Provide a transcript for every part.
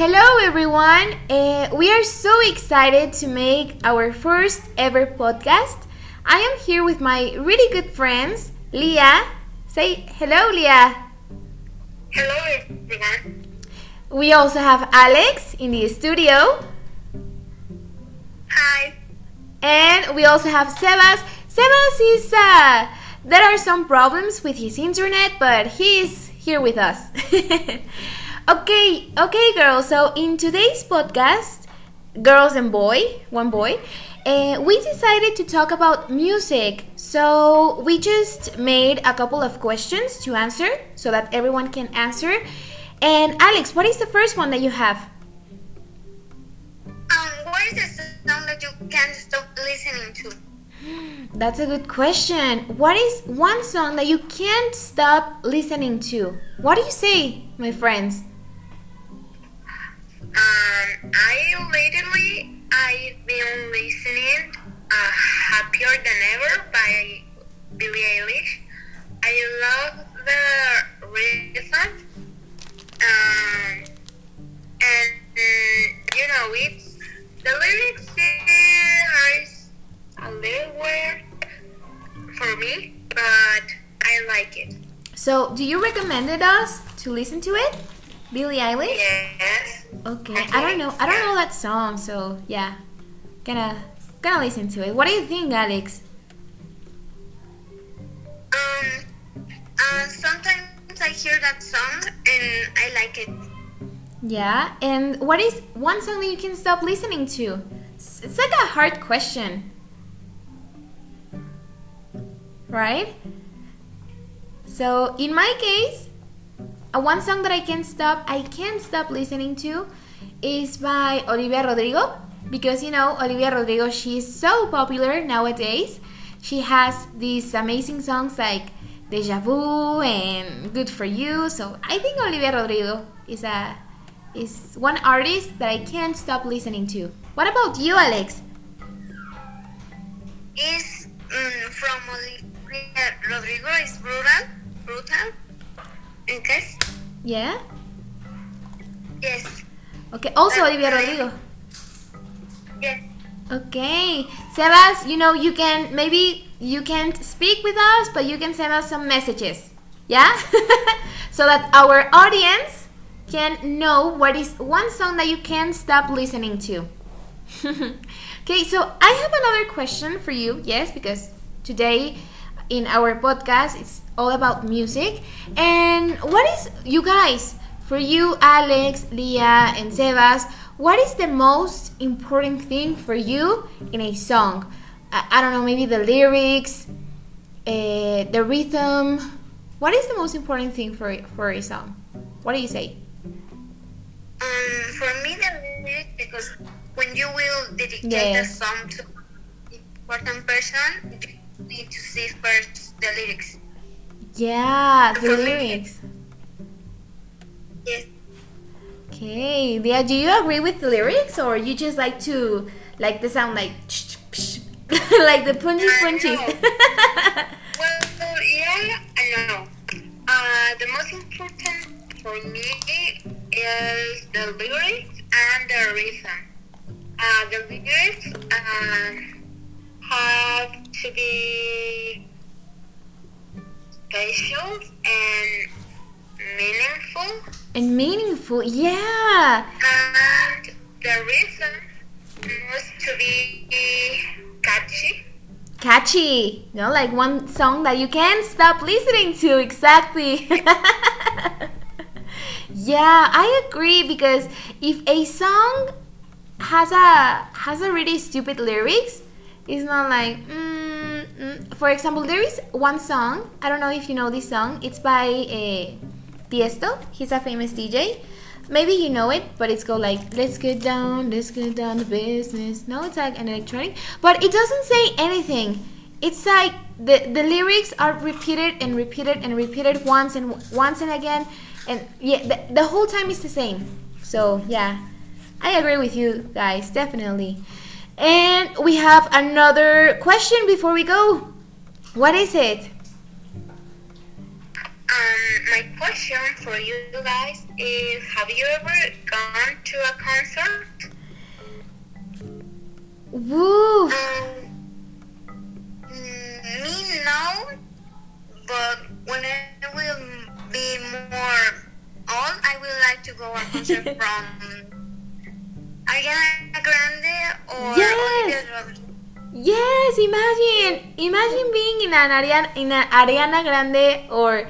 Hello, everyone. Uh, we are so excited to make our first ever podcast. I am here with my really good friends, Leah. Say hello, Leah. Hello, everyone. We also have Alex in the studio. Hi. And we also have Sebas. Sebas is, uh, there are some problems with his internet, but he's here with us. okay, okay, girls. So in today's podcast, girls and boy, one boy, uh, we decided to talk about music. So we just made a couple of questions to answer so that everyone can answer. And Alex, what is the first one that you have? Um, what is the song that you can't stop listening to? That's a good question. What is one song that you can't stop listening to? What do you say, my friends? Um, I lately I've been listening uh, "Happier Than Ever" by Billie Eilish. I love the rhythm, um, and you know it's the lyrics are a little weird for me, but I like it. So, do you recommended us to listen to it? Billie Eilish? Yes. Okay. I don't know. I don't know that song, so yeah. Gonna gonna listen to it. What do you think, Alex? Um, uh, sometimes I hear that song and I like it. Yeah. And what is one song that you can stop listening to? It's it's like a hard question. Right? So, in my case, one song that I can't stop, I can't stop listening to, is by Olivia Rodrigo because you know Olivia Rodrigo, she's so popular nowadays. She has these amazing songs like Deja Vu and Good for You. So I think Olivia Rodrigo is a is one artist that I can't stop listening to. What about you, Alex? Is mm, from Olivia Rodrigo is brutal, brutal. Okay. Yeah. Yes. Okay. Also Uh, Olivia Rodrigo. Yes. Okay, Sebas, you know you can maybe you can't speak with us, but you can send us some messages, yeah, so that our audience can know what is one song that you can't stop listening to. okay, so I have another question for you. Yes, because today in our podcast it's all about music. And what is you guys for you, Alex, Leah, and Sebas? What is the most important thing for you in a song? I, I don't know, maybe the lyrics, uh, the rhythm. What is the most important thing for for a song? What do you say? Um, for me, the lyrics because when you will dedicate Yes. a song to an important person, need to see first the lyrics. Yeah, the lyrics. Yes. Okay, Leah, do you agree with the lyrics, or you just like to like the sound like like the punches I punches? Well, yeah, I know. Uh, the most important for me is the lyrics and the rhythm. Uh, the lyrics uh, have to be special and meaningful, and meaningful, yeah. and the reason must to be catchy. Catchy, you know, like one song that you can't stop listening to. Exactly. yeah, I agree because if a song has a has a really stupid lyrics, it's not like. Mm. For example, there is one song. I don't know if you know this song. It's by uh, Tiesto. He's a famous DJ. Maybe you know it, but it's called like "Let's get down, let's get down to business." No, it's like an electronic, but it doesn't say anything. It's like the the lyrics are repeated and repeated and repeated once and once and again, and yeah, the, the whole time is the same. So yeah, I agree with you guys, definitely. And we have another question before we go. What is it? Um, my question for you guys is: Have you ever gone to a concert? Woo! Um, me no, but when I will be more old, I would like to go a concert from Ariana Grande or Yes. Olivia Rodrigo. Yes, imagine, imagine being in an Ariana, in an Ariana Grande or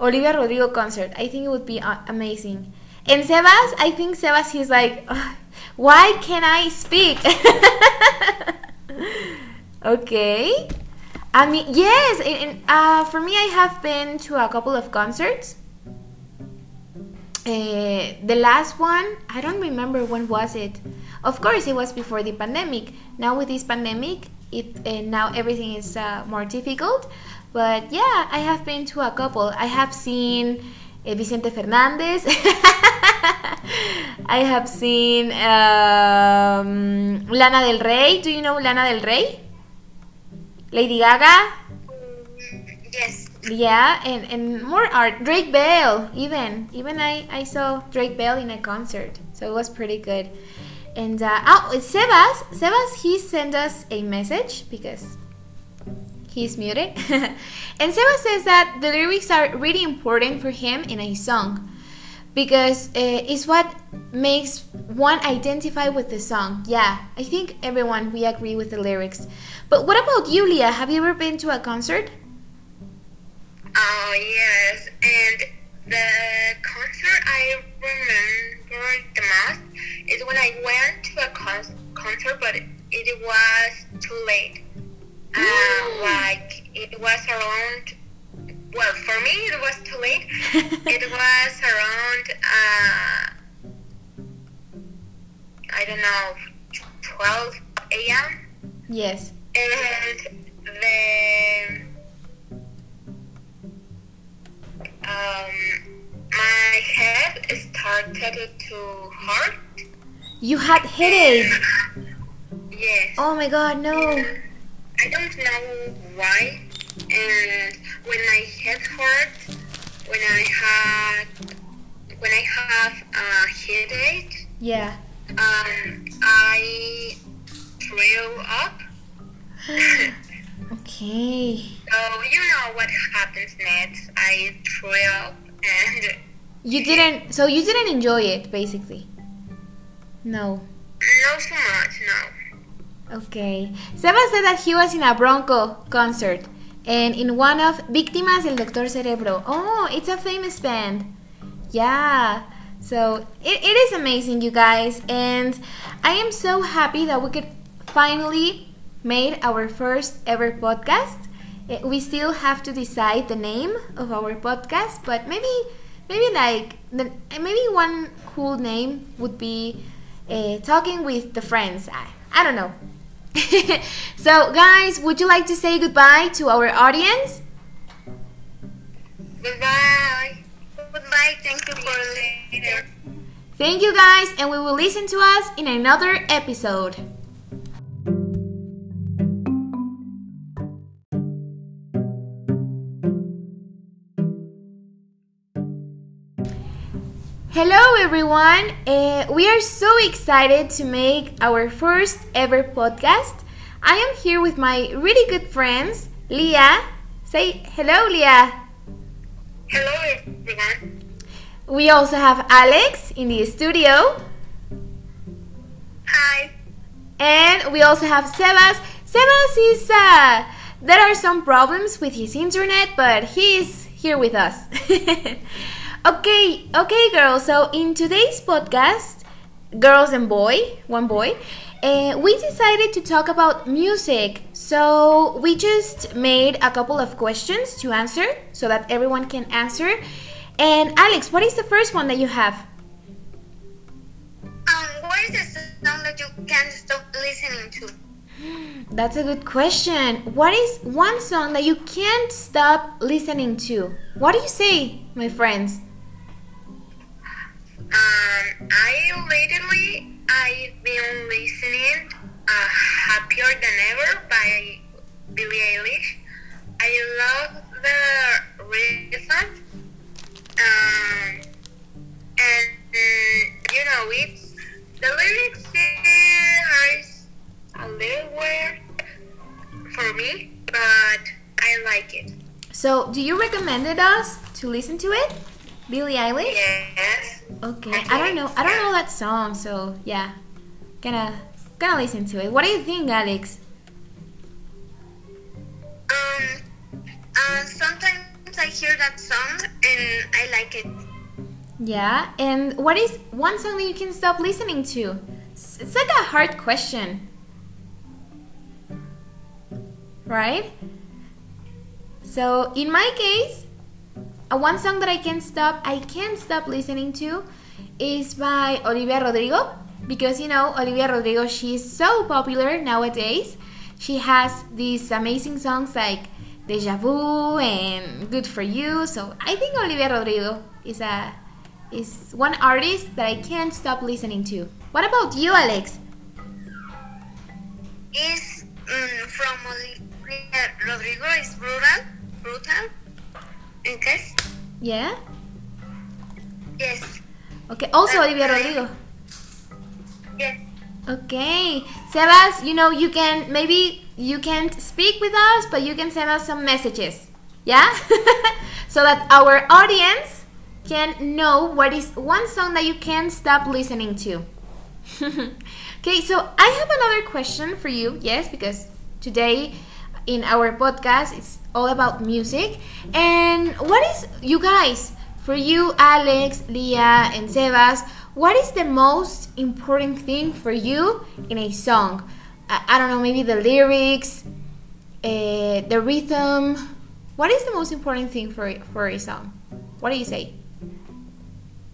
Olivia Rodrigo concert. I think it would be amazing. And Sebas, I think Sebas, he's like, "Ugh, why can't I speak? okay. I mean, yes. And, and, uh, for me, I have been to a couple of concerts. Uh, the last one, I don't remember when was it. Of course, it was before the pandemic. Now with this pandemic, it uh, now everything is uh, more difficult. But yeah, I have been to a couple. I have seen uh, Vicente Fernandez. I have seen um, Lana del Rey. Do you know Lana del Rey? Lady Gaga. Mm, Yes. Yeah, and, and more art. Drake Bell, even even I, I saw Drake Bell in a concert, so it was pretty good. And uh, oh, Sebas, Sebas, he sent us a message because he's muted. and Sebas says that the lyrics are really important for him in a song because uh, it's what makes one identify with the song. Yeah, I think everyone we agree with the lyrics. But what about you, Leah? Have you ever been to a concert? Oh yes, and the concert I remember the most is when I went to a con- concert, but it, it was too late. Uh, like it was around. Well, for me, it was too late. it was around. Uh, I don't know, 12 a.m. Yes. and the um my head started to hurt. You had headache. Yes. Oh my god, no. I don't know why. And when my head hurt, when I had when I have a headache, Yeah. um, I threw up. Okay. So you know what happens next. I threw up and You didn't so you didn't enjoy it basically. No. not so much, no. Okay. Seba said that he was in a Bronco concert and in one of Víctimas del Doctor Cerebro. Oh, it's a famous band. Yeah. So it, it is amazing, you guys, and I am so happy that we could finally made our first ever podcast. Eh, We still have to decide the name of our podcast, but maybe maybe like the, maybe one cool name would be uh, talking with the friends. I, I don't know. so guys, would you like to say goodbye to our audience? Goodbye. Goodbye. Thank you for listening. Thank you guys, and we will listen to us in another episode. Hello, everyone. Uh, we are so excited to make our first ever podcast. I am here with my really good friends, Leah. Say hello, Leah. Hello, everyone. We also have Alex in the studio. Hi. And we also have Sebas. Sebas is, uh, there are some problems with his internet, but he's here with us. okay, okay, girls. So in today's podcast, girls and boy, one boy, uh, we decided to talk about music. So we just made a couple of questions to answer so that everyone can answer. And Alex, what is the first one that you have? Um, what is the song that you can't stop listening to? That's a good question. What is one song that you can't stop listening to? What do you say, my friends? I lately I've been listening uh, "Happier Than Ever" by Billie Eilish. I love the rhythm, um, and you know it's the lyrics are a little weird for me, but I like it. So, do you recommend it us to listen to it? Billie Eilish? Yes. Okay. I don't know. I don't know that song, so yeah. Gonna gonna listen to it. What do you think, Alex? Um, uh, sometimes I hear that song and I like it. Yeah. And what is one song that you can stop listening to? It's like a hard question. Right? So, in my case, uh, one song that I can't stop I can't stop listening to is by Olivia Rodrigo because you know Olivia Rodrigo she's so popular nowadays. She has these amazing songs like Deja Vu and Good for You. So I think Olivia Rodrigo is a is one artist that I can't stop listening to. What about you, Alex? Is um, from Olivia Rodrigo is brutal, brutal. In case, Yeah. yes, Okay. Also Uh, Olivia Rodrigo. yes. Okay, Sebas, you know you can maybe you can't speak with us, but you can send us some messages, yeah, so that our audience can know what is one song that you can't stop listening to. okay, so I have another question for you. Yes, because today in our podcast it's all about music. And what is you guys for you, Alex, Leah, and Sebas? What is the most important thing for you in a song? I, I don't know, maybe the lyrics, uh, the rhythm. What is the most important thing for for a song? What do you say?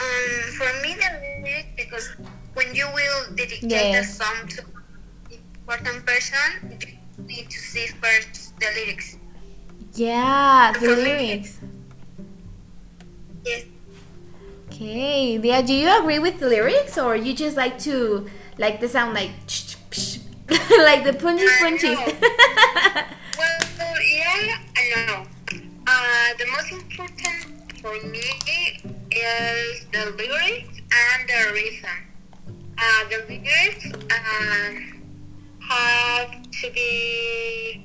Um, for me, the lyrics because when you will dedicate Yes. a song to an important person, need to see first the lyrics. Yeah, the lyrics. Yes. Okay, yeah. Do you agree with the lyrics, or you just like to like the sound like like the punches Uh, punches? Well, yeah, I know. Uh, the most important for me is the lyrics and the rhythm. Uh, the lyrics uh, have to be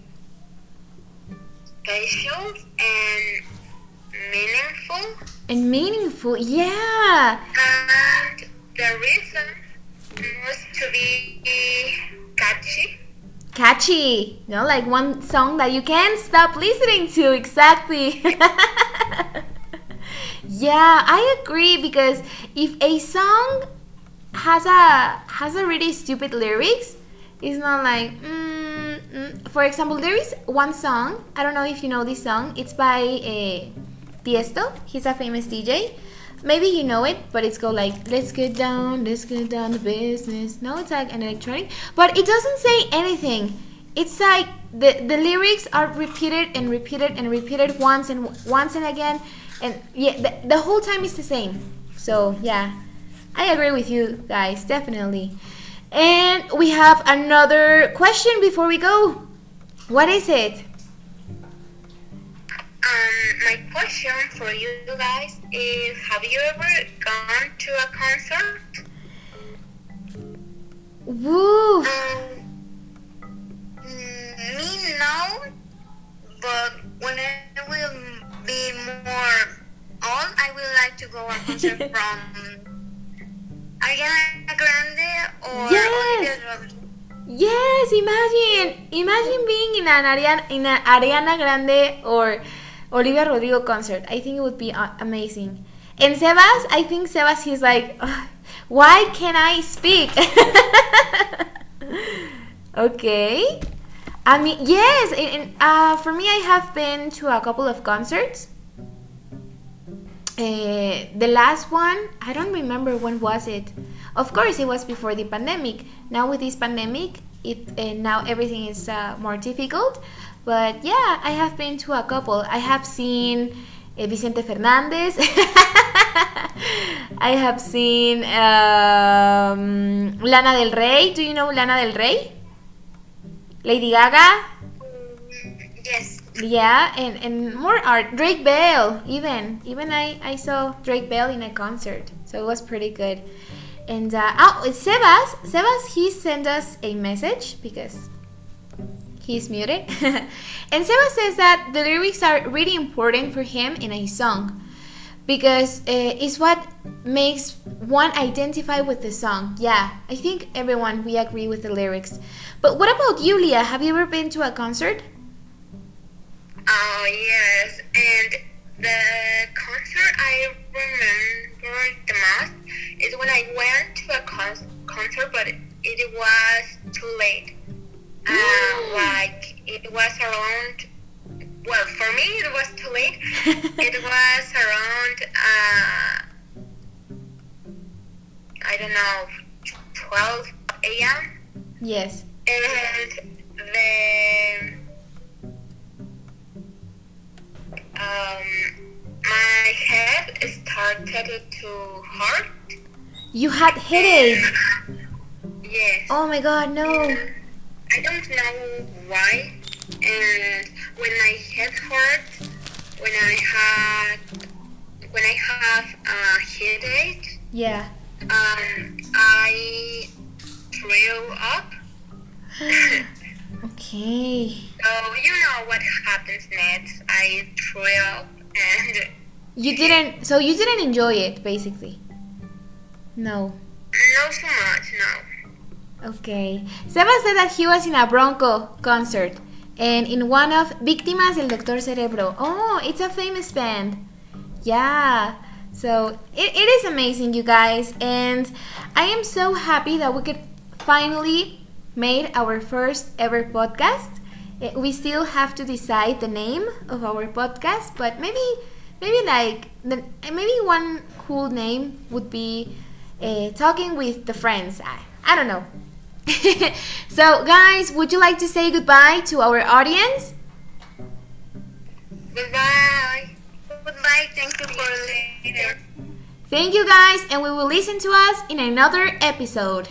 special and meaningful, and meaningful, yeah. and the rhythm must to be catchy. Catchy, you know, like one song that you can't stop listening to. Exactly. yeah, I agree because if a song has a has a really stupid lyrics, it's not like. Mm, mm. For example, there is one song. I don't know if you know this song. It's by uh, Tiesto. He's a famous DJ. Maybe you know it, but it's called like "Let's get down, let's get down to business." No, it's like an electronic, but it doesn't say anything. It's like the the lyrics are repeated and repeated and repeated once and once and again, and yeah, the, the whole time is the same. So yeah, I agree with you guys, definitely. And we have another question before we go. What is it? Um, my question for you guys is: Have you ever gone to a concert? Woo! Um, me no, but when I will be more old, I would like to go a concert from Ariana Grande or Yes. Olivia Rodrigo. Yes, imagine, imagine being in an Ariana, in an Ariana Grande or Olivia Rodrigo concert. I think it would be amazing. And Sebas, I think Sebas, he's like, "Ugh, why can't I speak? okay. I mean, yes. And, and, uh, for me, I have been to a couple of concerts. Uh, the last one, I don't remember when was it. Of course, it was before the pandemic. Now with this pandemic, it uh, now everything is uh, more difficult. But yeah, I have been to a couple. I have seen uh, Vicente Fernandez. I have seen um, Lana Del Rey. Do you know Lana Del Rey? Lady Gaga. Mm, Yes. Yeah, and, and more art. Drake Bell, even even I, I saw Drake Bell in a concert, so it was pretty good. And uh, oh, Sebas, Sebas, he sent us a message because He's muted. and Sebas says that the lyrics are really important for him in a song because uh, it's what makes one identify with the song. Yeah, I think everyone we agree with the lyrics. But what about you, Leah? Have you ever been to a concert? Oh yes, and the concert I remember the most is when I went to a con- concert, but it, was too late. Uh, like it was around well, for me it was too late. it was around, uh, I don't know, 12 a.m. Yes. And the um, my head started to hurt. You had headache. Yes. Oh my god, no. I don't know why. And when my head hurt, when I had, when I have a headache, Yeah. um, I threw up. Okay. So you know what happens next. I threw up and You didn't so you didn't enjoy it basically. No. not so much, no. Okay. Seba said that he was in a Bronco concert and in one of Víctimas del Doctor Cerebro. Oh, it's a famous band. Yeah. So it, it is amazing, you guys. And I am so happy that we could finally made our first ever podcast. Eh, We still have to decide the name of our podcast, but maybe maybe like the, maybe one cool name would be uh, talking with the friends. I, I don't know. so, guys, would you like to say goodbye to our audience? Goodbye. Goodbye. Thank you for listening. Thank you, guys, and we will listen to us in another episode.